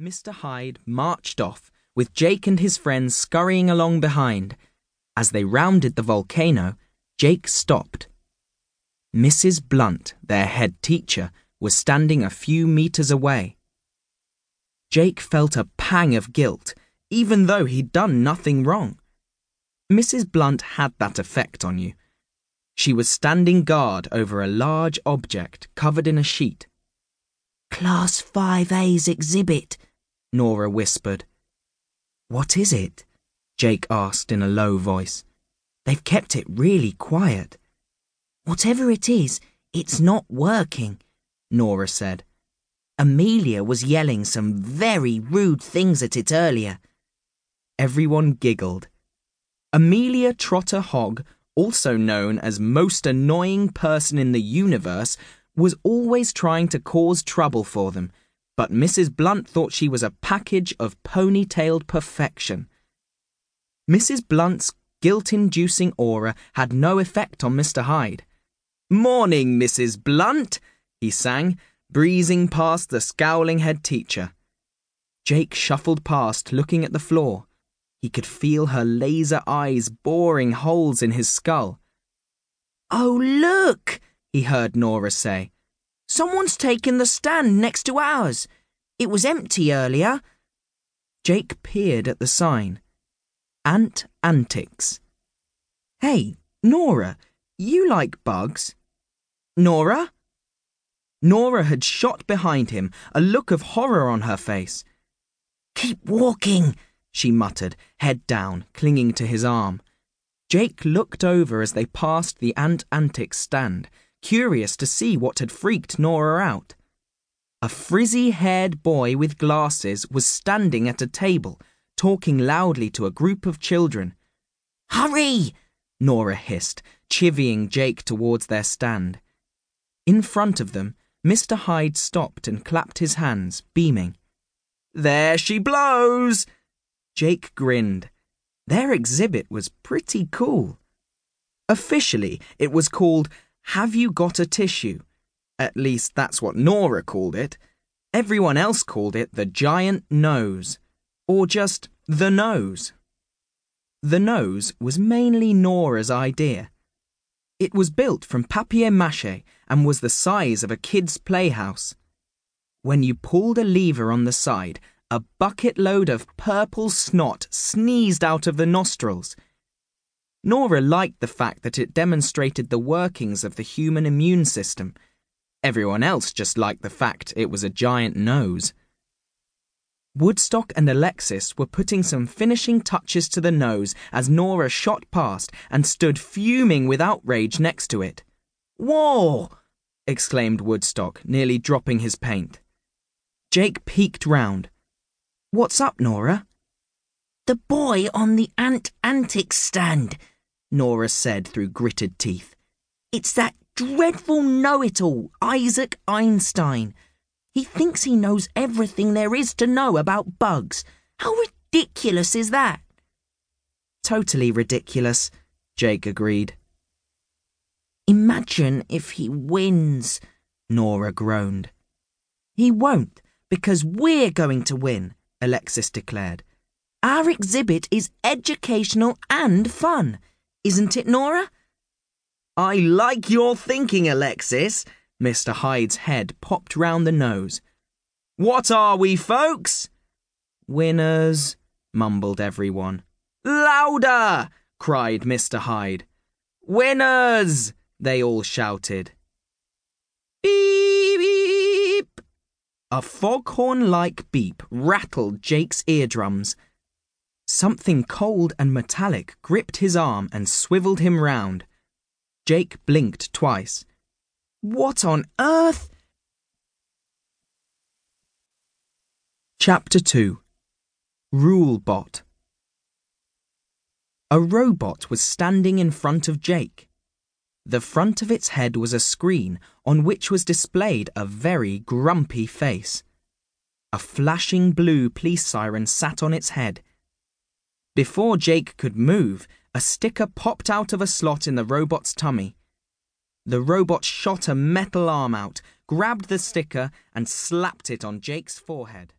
Mr. Hyde marched off, with Jake and his friends scurrying along behind. As they rounded the volcano, Jake stopped. Mrs. Blunt, their head teacher, was standing a few meters away. Jake felt a pang of guilt, even though he'd done nothing wrong. Mrs. Blunt had that effect on you. She was standing guard over a large object covered in a sheet. Class 5A's exhibit, Nora whispered. What is it? Jake asked in a low voice. They've kept it really quiet. Whatever it is, it's not working, Nora said. Amelia was yelling some very rude things at it earlier. Everyone giggled. Amelia Trotter Hogg, also known as most annoying person in the universe, was always trying to cause trouble for them but Mrs. Blunt thought she was a package of ponytailed perfection. Mrs. Blunt's guilt inducing aura had no effect on Mr. Hyde. Morning, Mrs. Blunt, he sang, breezing past the scowling head teacher. Jake shuffled past, looking at the floor. He could feel her laser eyes boring holes in his skull. Oh, look, he heard Nora say. Someone's taken the stand next to ours. It was empty earlier. Jake peered at the sign. Ant Antics. Hey, Nora, you like bugs? Nora? Nora had shot behind him, a look of horror on her face. Keep walking, she muttered, head down, clinging to his arm. Jake looked over as they passed the Ant Antics stand curious to see what had freaked Nora out. A frizzy haired boy with glasses was standing at a table, talking loudly to a group of children. Hurry! Nora hissed, chivying Jake towards their stand. In front of them, Mr. Hyde stopped and clapped his hands, beaming. There she blows! Jake grinned. Their exhibit was pretty cool. Officially, it was called have you got a tissue? At least that's what Nora called it. Everyone else called it the giant nose, or just the nose. The nose was mainly Nora's idea. It was built from papier mache and was the size of a kid's playhouse. When you pulled a lever on the side, a bucket load of purple snot sneezed out of the nostrils. Nora liked the fact that it demonstrated the workings of the human immune system. Everyone else just liked the fact it was a giant nose. Woodstock and Alexis were putting some finishing touches to the nose as Nora shot past and stood fuming with outrage next to it. Whoa! exclaimed Woodstock, nearly dropping his paint. Jake peeked round. What's up, Nora? The boy on the Ant Antics stand, Nora said through gritted teeth. It's that dreadful know it all, Isaac Einstein. He thinks he knows everything there is to know about bugs. How ridiculous is that? Totally ridiculous, Jake agreed. Imagine if he wins, Nora groaned. He won't, because we're going to win, Alexis declared. Our exhibit is educational and fun. Isn't it, Nora? I like your thinking, Alexis. Mr. Hyde's head popped round the nose. What are we, folks? Winners, mumbled everyone. Louder! cried Mr. Hyde. Winners! they all shouted. Beep, beep! A foghorn like beep rattled Jake's eardrums. Something cold and metallic gripped his arm and swiveled him round. Jake blinked twice. What on earth? Chapter 2 Rulebot A robot was standing in front of Jake. The front of its head was a screen on which was displayed a very grumpy face. A flashing blue police siren sat on its head before Jake could move, a sticker popped out of a slot in the robot's tummy. The robot shot a metal arm out, grabbed the sticker, and slapped it on Jake's forehead.